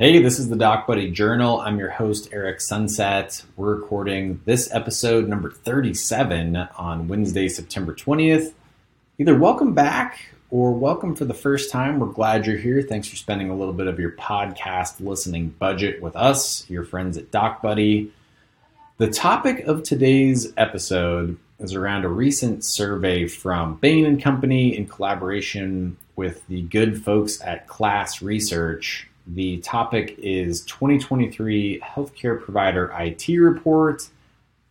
Hey, this is the DocBuddy Journal. I'm your host, Eric Sunset. We're recording this episode number 37 on Wednesday, September 20th. Either welcome back or welcome for the first time. We're glad you're here. Thanks for spending a little bit of your podcast listening budget with us, your friends at DocBuddy. The topic of today's episode is around a recent survey from Bain and Company in collaboration with the good folks at KLAS Research the topic is 2023 Healthcare Provider IT Report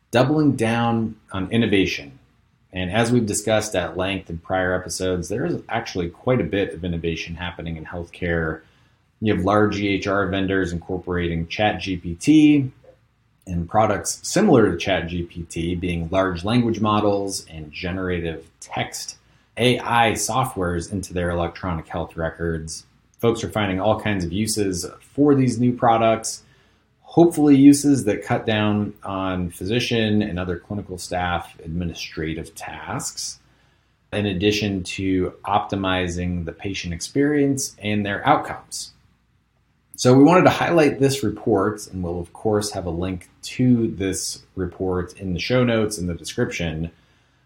Doubling Down on Innovation. And as we've discussed at length in prior episodes, there is actually quite a bit of innovation happening in healthcare. You have large EHR vendors incorporating ChatGPT and products similar to ChatGPT being large language models and generative text AI softwares into their electronic health records folks are finding all kinds of uses for these new products. Hopefully, uses that cut down on physician and other clinical staff administrative tasks, in addition to optimizing the patient experience and their outcomes. So, we wanted to highlight this report, and we'll, of course, have a link to this report in the show notes in the description,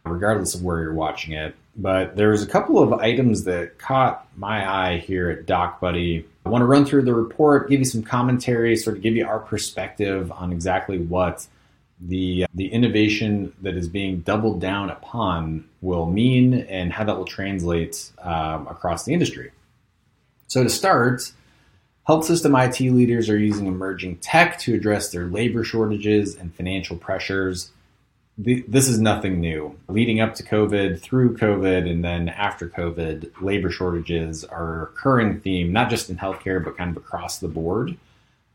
regardless of where you're watching it. But there's a couple of items that caught my eye here at DocBuddy. I want to run through the report, give you some commentary, sort of give you our perspective on exactly what the the innovation that is being doubled down upon will mean and how that will translate um, across the industry. So to start, health system IT leaders are using emerging tech to address their labor shortages and financial pressures this is nothing new. Leading up to COVID, through COVID, and then after COVID, labor shortages are a recurring theme, not just in healthcare, but kind of across the board.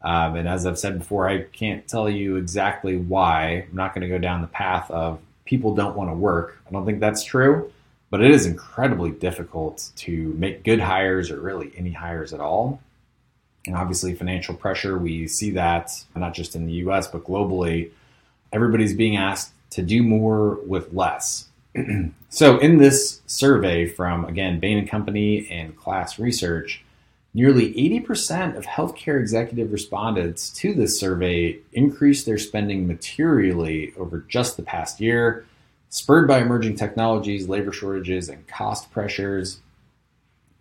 Um, and as I've said before, I can't tell you exactly why. I'm not going to go down the path of people don't want to work. I don't think that's true, but it is incredibly difficult to make good hires or really any hires at all. And obviously, financial pressure, we see that not just in the US, but globally. Everybody's being asked to do more with less. so, in this survey from, again, Bain and Company and KLAS Research, nearly 80% of healthcare executive respondents to this survey increased their spending materially over just the past year, spurred by emerging technologies, labor shortages, and cost pressures.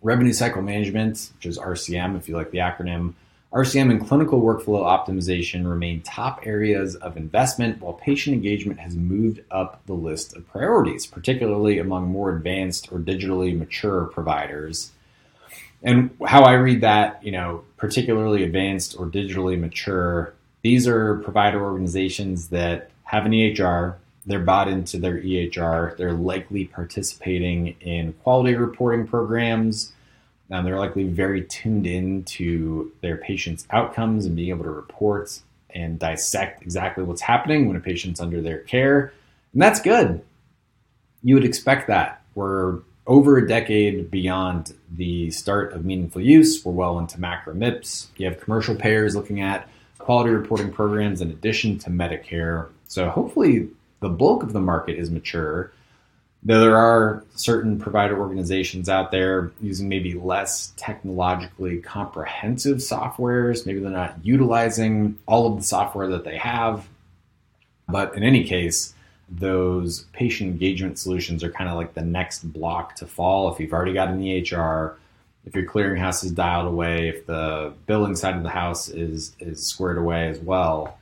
Revenue cycle management, which is RCM, if you like the acronym, RCM and clinical workflow optimization remain top areas of investment, while patient engagement has moved up the list of priorities, particularly among more advanced or digitally mature providers. And how I read that, you know, particularly advanced or digitally mature, these are provider organizations that have an EHR, they're bought into their EHR, they're likely participating in quality reporting programs um, they're likely very tuned in to their patient's outcomes and being able to report and dissect exactly what's happening when a patient's under their care. And that's good. You would expect that. We're over a decade beyond the start of meaningful use. We're well into MACRA MIPS. You have commercial payers looking at quality reporting programs in addition to Medicare. So hopefully the bulk of the market is mature Though there are certain provider organizations out there using maybe less technologically comprehensive softwares. Maybe they're not utilizing all of the software that they have. But in any case, those patient engagement solutions are kind of like the next block to fall. If you've already got an EHR, if your clearinghouse is dialed away, if the billing side of the house is is squared away as well,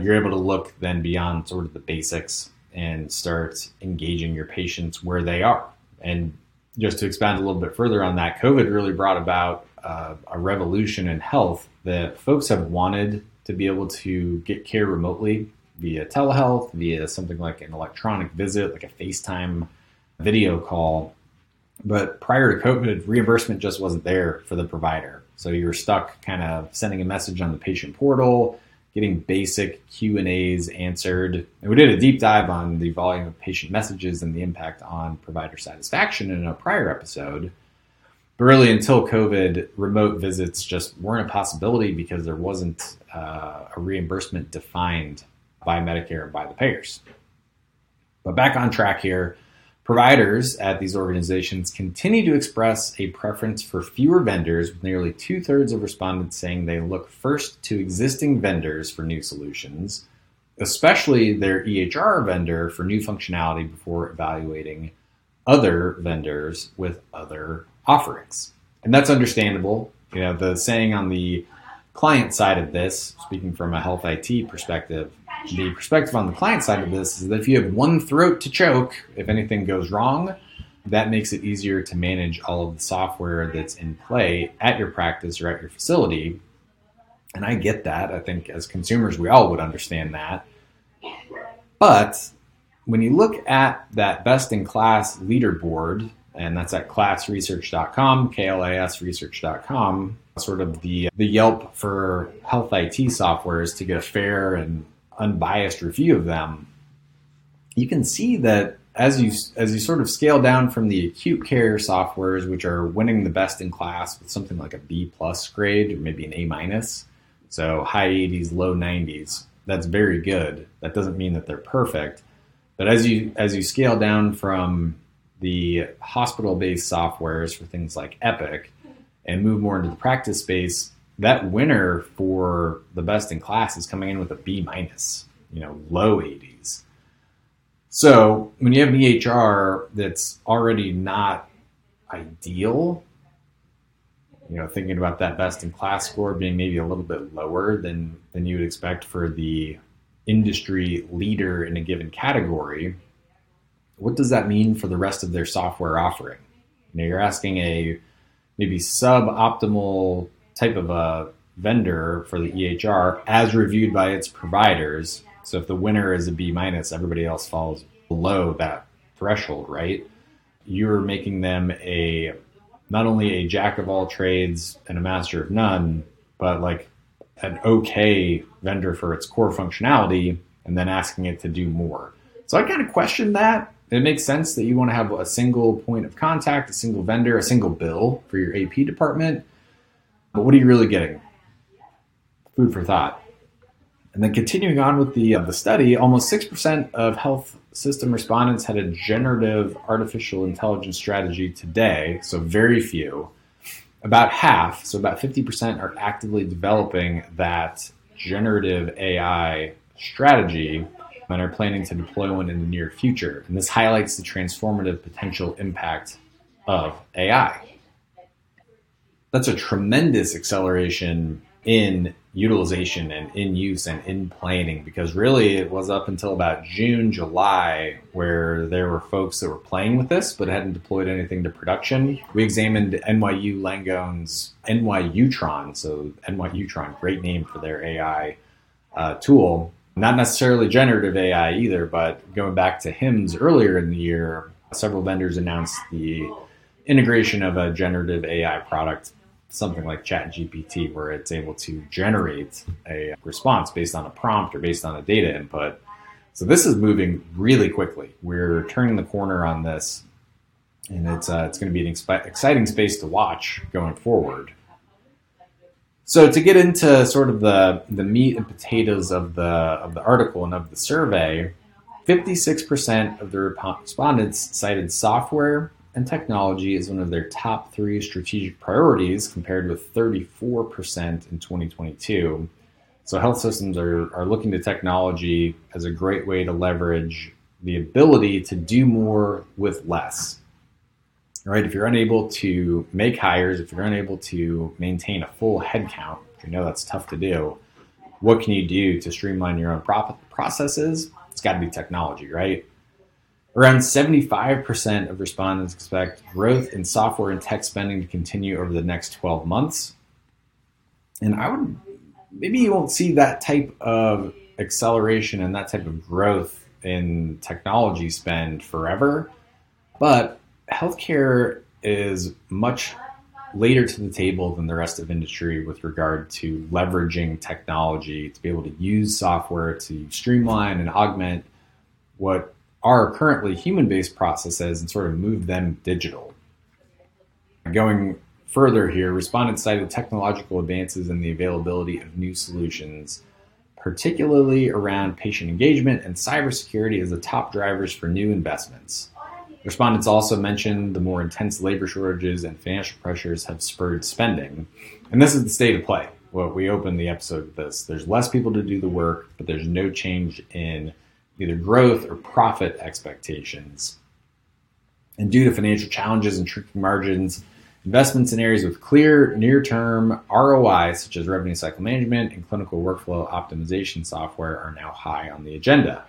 you're able to look then beyond sort of the basics and start engaging your patients where they are. And just to expand a little bit further on that, COVID really brought about uh, a revolution in health that folks have wanted to be able to get care remotely via telehealth, via something like an electronic visit, like a FaceTime video call. But prior to COVID, reimbursement just wasn't there for the provider. So you were stuck kind of sending a message on the patient portal, getting basic Q and A's answered. And we did a deep dive on the volume of patient messages and the impact on provider satisfaction in a prior episode. But really, until COVID, remote visits just weren't a possibility because there wasn't uh, a reimbursement defined by Medicare and by the payers. But back on track here. Providers at these organizations continue to express a preference for fewer vendors, with nearly two thirds of respondents saying they look first to existing vendors for new solutions, especially their EHR vendor for new functionality before evaluating other vendors with other offerings. And that's understandable. You know, the saying on the client side of this, speaking from a health IT perspective, the perspective on the client side of this is that if you have one throat to choke, if anything goes wrong, that makes it easier to manage all of the software that's in play at your practice or at your facility. And I get that. I think as consumers, we all would understand that. But when you look at that best in class leaderboard, and that's at klasresearch.com, KLASresearch.com, sort of the, the Yelp for health IT softwares to get a fair and unbiased review of them, you can see that as you as you sort of scale down from the acute care softwares, which are winning the best in class with something like a B plus grade or maybe an A minus, so high 80s, low 90s, that's very good. That doesn't mean that they're perfect, but as you as you scale down from the hospital based softwares for things like Epic and move more into the practice space, that winner for the best in class is coming in with a B minus, you know, low 80s. So when you have an EHR that's already not ideal, you know, thinking about that best in class score being maybe a little bit lower than than you would expect for the industry leader in a given category, what does that mean for the rest of their software offering? You know, you're asking a maybe suboptimal type of a vendor for the EHR as reviewed by its providers. So if the winner is a B minus, everybody else falls below that threshold, right? You're making them a not only a jack of all trades and a master of none, but like an okay vendor for its core functionality and then asking it to do more. So I kind of question that. It makes sense that you want to have a single point of contact, a single vendor, a single bill for your AP department. But what are you really getting? Food for thought. And then continuing on with the uh, the study, almost six percent of health system respondents had a generative artificial intelligence strategy today, so very few. About half, so about fifty percent, are actively developing that generative AI strategy and are planning to deploy one in the near future. And this highlights the transformative potential impact of AI that's a tremendous acceleration in utilization and in use and in planning because really it was up until about June, July where there were folks that were playing with this but hadn't deployed anything to production. We examined NYU Langone's NYUtron, so NYUtron, great name for their AI uh, tool. Not necessarily generative AI either, but going back to HIMSS earlier in the year, several vendors announced the integration of a generative AI product something like ChatGPT, where it's able to generate a response based on a prompt or based on a data input. So this is moving really quickly. We're turning the corner on this, and it's uh, it's going to be an exciting space to watch going forward. So to get into sort of the the meat and potatoes of the of the article and of the survey, 56% of the respondents cited software and technology as one of their top three strategic priorities, compared with 34% in 2022. So, health systems are, are looking to technology as a great way to leverage the ability to do more with less. Right? If you're unable to make hires, if you're unable to maintain a full headcount, you know that's tough to do, what can you do to streamline your own processes? It's got to be technology, right? Around 75% of respondents expect growth in software and tech spending to continue over the next 12 months. And I would maybe you won't see that type of acceleration and that type of growth in technology spend forever. But healthcare is much later to the table than the rest of industry with regard to leveraging technology to be able to use software to streamline and augment what are currently human based processes and sort of move them digital. Going further here, respondents cited technological advances in the availability of new solutions, particularly around patient engagement and cybersecurity as the top drivers for new investments. Respondents also mentioned the more intense labor shortages and financial pressures have spurred spending. And this is the state of play. Well, we opened the episode with this. There's less people to do the work, but there's no change in either growth or profit expectations. And due to financial challenges and shrinking margins, investments in areas with clear near term ROI, such as revenue cycle management and clinical workflow optimization software, are now high on the agenda.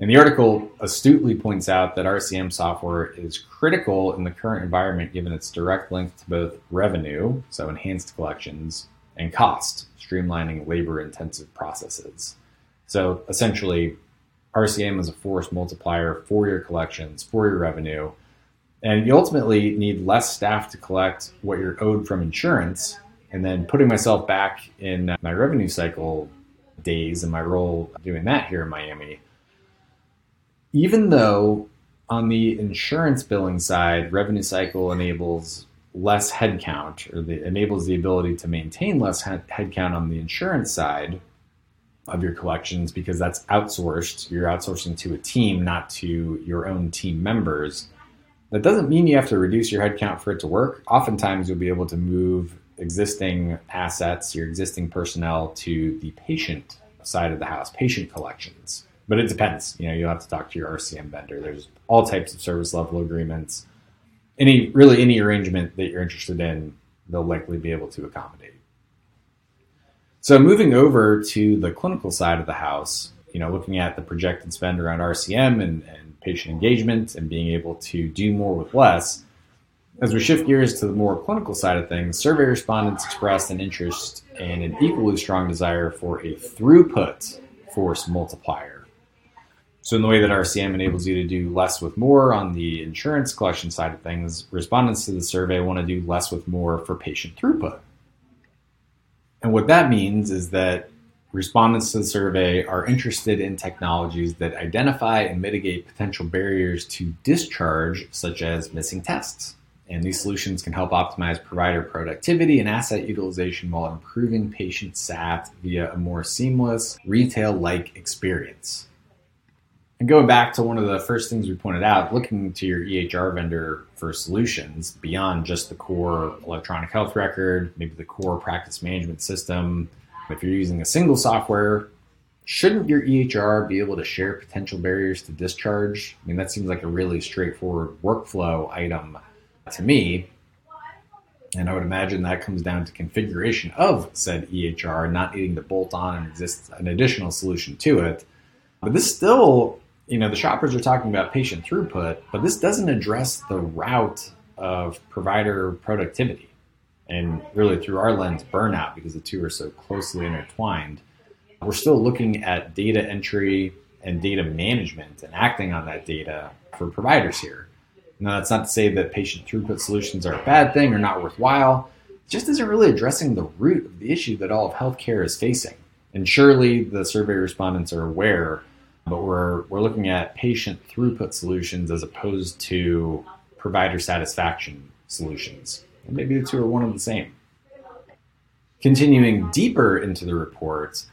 And the article astutely points out that RCM software is critical in the current environment given its direct link to both revenue, so enhanced collections, and cost, streamlining labor intensive processes. So essentially, RCM is a force multiplier for your collections, for your revenue. And you ultimately need less staff to collect what you're owed from insurance. And then putting myself back in my revenue cycle days and my role doing that here in Miami, even though on the insurance billing side, revenue cycle enables less headcount or the, enables the ability to maintain less head, headcount on the insurance side of your collections because that's outsourced. You're outsourcing to a team, not to your own team members. That doesn't mean you have to reduce your headcount for it to work. Oftentimes, you'll be able to move existing assets, your existing personnel, to the patient side of the house, patient collections but it depends. You know, you'll have to talk to your RCM vendor. There's all types of service level agreements. Any really any arrangement that you're interested in, they'll likely be able to accommodate. So moving over to the clinical side of the house, you know, looking at the projected spend around RCM and, and patient engagement and being able to do more with less. As we shift gears to the more clinical side of things, survey respondents expressed an interest and an equally strong desire for a throughput force multiplier so, in the way that RCM enables you to do less with more on the insurance collection side of things, respondents to the survey want to do less with more for patient throughput. And what that means is that respondents to the survey are interested in technologies that identify and mitigate potential barriers to discharge, such as missing tests. And these solutions can help optimize provider productivity and asset utilization while improving patient SAT via a more seamless, retail like experience. And going back to one of the first things we pointed out, looking to your EHR vendor for solutions beyond just the core electronic health record, maybe the core practice management system. If you're using a single software, shouldn't your EHR be able to share potential barriers to discharge? I mean, that seems like a really straightforward workflow item to me. And I would imagine that comes down to configuration of said EHR, not needing to bolt on and exist an additional solution to it. But this still you know, the shoppers are talking about patient throughput, but this doesn't address the route of provider productivity and really through our lens, burnout, because the two are so closely intertwined. We're still looking at data entry and data management and acting on that data for providers here. Now, that's not to say that patient throughput solutions are a bad thing or not worthwhile. It just isn't really addressing the root of the issue that all of healthcare is facing. And surely the survey respondents are aware but we're we're looking at patient throughput solutions as opposed to provider satisfaction solutions. And maybe the two are one and the same. Continuing deeper into the report,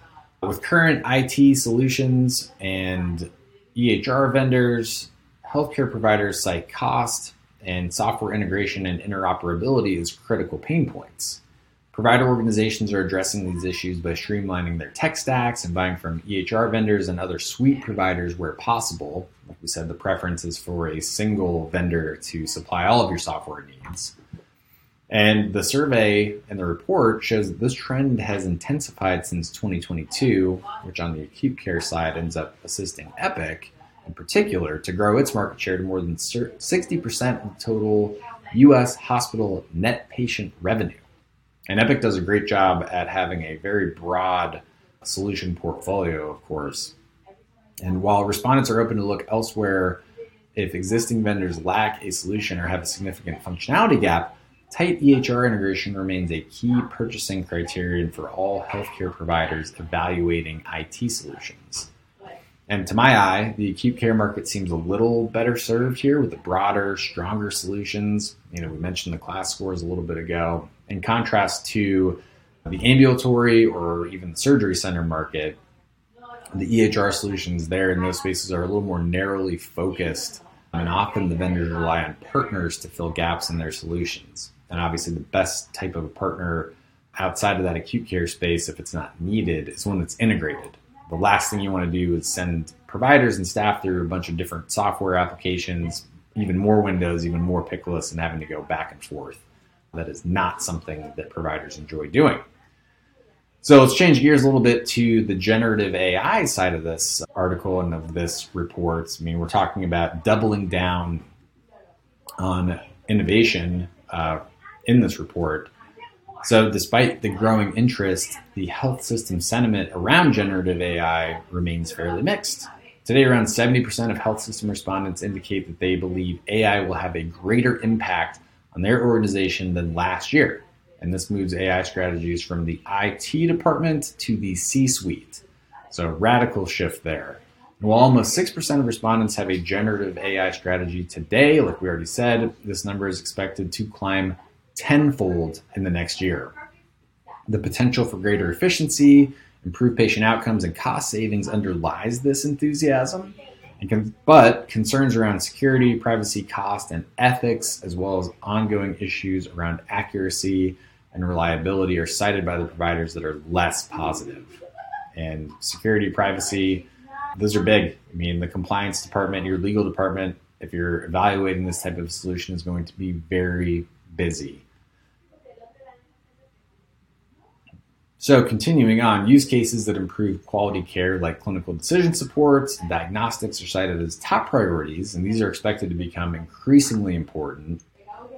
with current IT solutions and EHR vendors, healthcare providers cite cost and software integration and interoperability as critical pain points. Provider organizations are addressing these issues by streamlining their tech stacks and buying from EHR vendors and other suite providers where possible. Like we said, the preference is for a single vendor to supply all of your software needs. And the survey and the report shows that this trend has intensified since 2022, which on the acute care side ends up assisting Epic in particular to grow its market share to more than 60% of total US hospital net patient revenue. And Epic does a great job at having a very broad solution portfolio, of course. And while respondents are open to look elsewhere if existing vendors lack a solution or have a significant functionality gap, tight EHR integration remains a key purchasing criterion for all healthcare providers evaluating IT solutions. And to my eye, the acute care market seems a little better served here with the broader, stronger solutions. You know, we mentioned the KLAS scores a little bit ago. In contrast to the ambulatory or even the surgery center market, the EHR solutions there in those spaces are a little more narrowly focused And often the vendors rely on partners to fill gaps in their solutions. And obviously, the best type of a partner outside of that acute care space, if it's not needed, is one that's integrated. The last thing you want to do is send providers and staff through a bunch of different software applications, even more windows, even more pickleless, and having to go back and forth. That is not something that providers enjoy doing. So let's change gears a little bit to the generative AI side of this article and of this report. I mean, we're talking about doubling down on innovation uh, in this report. So, despite the growing interest, the health system sentiment around generative AI remains fairly mixed. Today, around 70% of health system respondents indicate that they believe AI will have a greater impact on their organization than last year and this moves AI strategies from the IT department to the C suite. So, a radical shift there. And while almost 6% of respondents have a generative AI strategy today, like we already said, this number is expected to climb tenfold in the next year. The potential for greater efficiency, improved patient outcomes, and cost savings underlies this enthusiasm. But concerns around security, privacy, cost, and ethics, as well as ongoing issues around accuracy and reliability are cited by the providers that are less positive. And security, privacy, those are big. I mean, the compliance department, your legal department, if you're evaluating this type of solution, is going to be very busy. So, continuing on, use cases that improve quality care, like clinical decision supports diagnostics, are cited as top priorities, and these are expected to become increasingly important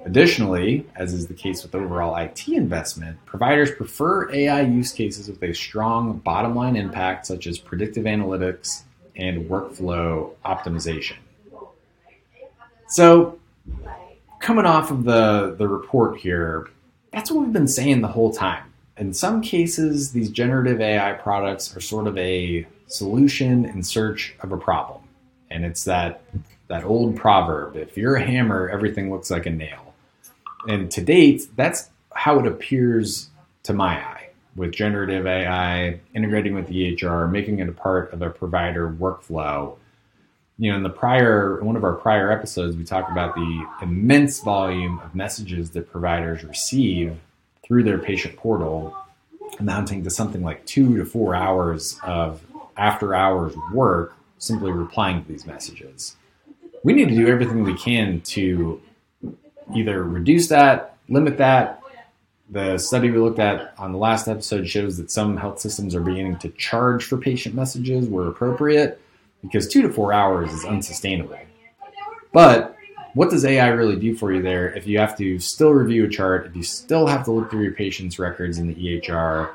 Additionally, as is the case with overall IT investment, providers prefer AI use cases with a strong bottom line impact, such as predictive analytics and workflow optimization. So, coming off of the, the report here, that's what we've been saying the whole time. In some cases, these generative AI products are sort of a solution in search of a problem. And it's that that old proverb, if you're a hammer, everything looks like a nail. And to date, that's how it appears to my eye with generative AI integrating with EHR, making it a part of a provider workflow. You know, in the prior one of our prior episodes, we talked about the immense volume of messages that providers receive through their patient portal, amounting to something like two to four hours of after hours work simply replying to these messages. We need to do everything we can to either reduce that, limit that. The study we looked at on the last episode shows that some health systems are beginning to charge for patient messages where appropriate because two to four hours is unsustainable. But what does AI really do for you there if you have to still review a chart, if you still have to look through your patient's records in the EHR,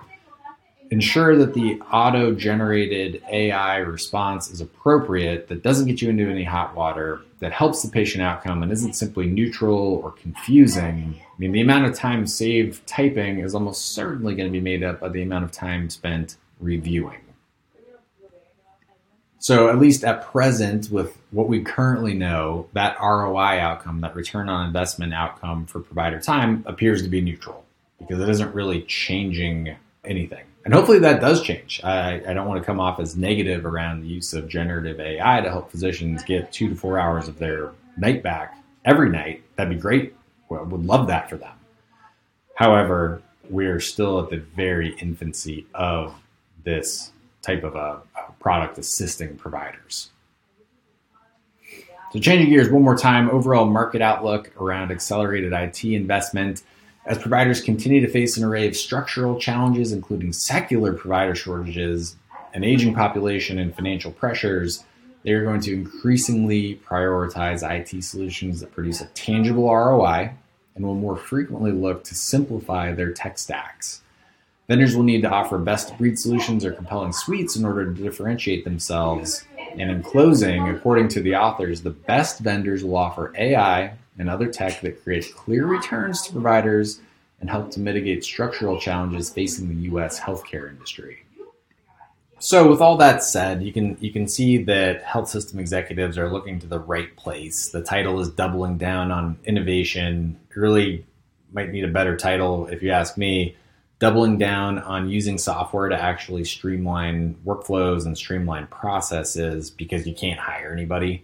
ensure that the auto generated AI response is appropriate, that doesn't get you into any hot water, that helps the patient outcome, and isn't simply neutral or confusing. I mean, the amount of time saved typing is almost certainly going to be made up by the amount of time spent reviewing. So, at least at present, with what we currently know, that ROI outcome, that return on investment outcome for provider time, appears to be neutral because it isn't really changing anything and hopefully that does change. I, I, don't want to come off as negative around the use of generative AI to help physicians get two to four hours of their night back every night. That'd be great. Well, would love that for them. However, we're still at the very infancy of this type of a, a product assisting providers. So, changing gears one more time, overall market outlook around accelerated IT investment. As providers continue to face an array of structural challenges, including secular provider shortages, an aging population, and financial pressures, they are going to increasingly prioritize IT solutions that produce a tangible ROI and will more frequently look to simplify their tech stacks. Vendors will need to offer best breed solutions or compelling suites in order to differentiate themselves. And in closing, according to the authors, the best vendors will offer AI and other tech that create clear returns to providers and help to mitigate structural challenges facing the U.S. healthcare industry. So, with all that said, you can you can see that health system executives are looking to the right place. The title is doubling down on innovation. really might need a better title, if you ask me. Doubling down on using software to actually streamline workflows and streamline processes because you can't hire anybody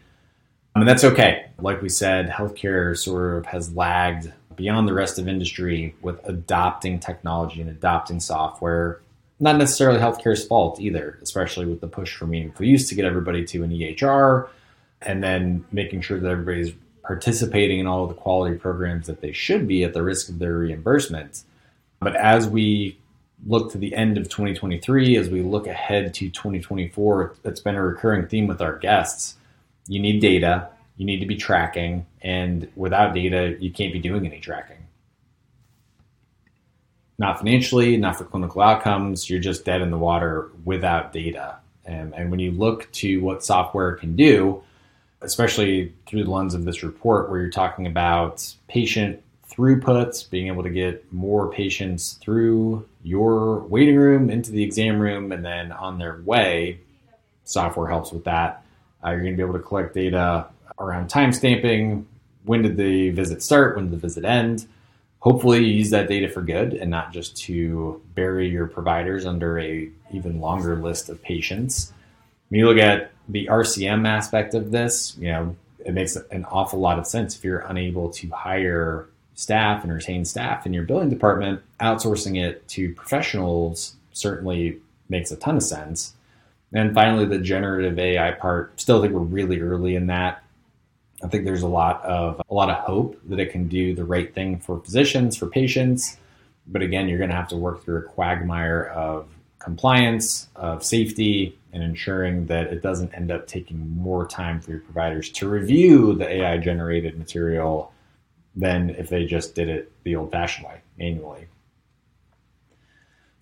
And that's okay. Like we said, healthcare sort of has lagged beyond the rest of industry with adopting technology and adopting software. Not necessarily healthcare's fault either, especially with the push for meaningful use to get everybody to an EHR and then making sure that everybody's participating in all of the quality programs that they should be at the risk of their reimbursement. But as we look to the end of 2023, as we look ahead to 2024, it's been a recurring theme with our guests. You need data, you need to be tracking, and without data, you can't be doing any tracking. Not financially, not for clinical outcomes, you're just dead in the water without data. And, and when you look to what software can do, especially through the lens of this report, where you're talking about patient throughputs, being able to get more patients through your waiting room into the exam room and then on their way. Software helps with that. Uh, you're going to be able to collect data around time stamping. When did the visit start? When did the visit end? Hopefully, you use that data for good and not just to bury your providers under a even longer list of patients. When you look at the RCM aspect of this, you know, it makes an awful lot of sense if you're unable to hire staff and retain staff in your billing department, outsourcing it to professionals certainly makes a ton of sense. And finally, the generative AI part, still think we're really early in that. I think there's a lot of a lot of hope that it can do the right thing for physicians, for patients. But again, you're going to have to work through a quagmire of compliance, of safety, and ensuring that it doesn't end up taking more time for your providers to review the AI generated material than if they just did it the old fashioned way, manually.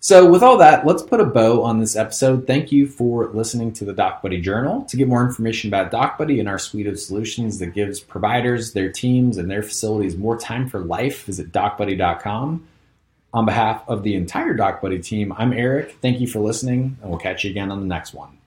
So, with all that, let's put a bow on this episode. Thank you for listening to the DocBuddy Journal. To get more information about DocBuddy and our suite of solutions that gives providers, their teams, and their facilities more time for life, visit docbuddy.com. On behalf of the entire DocBuddy team, I'm Eric. Thank you for listening, and we'll catch you again on the next one.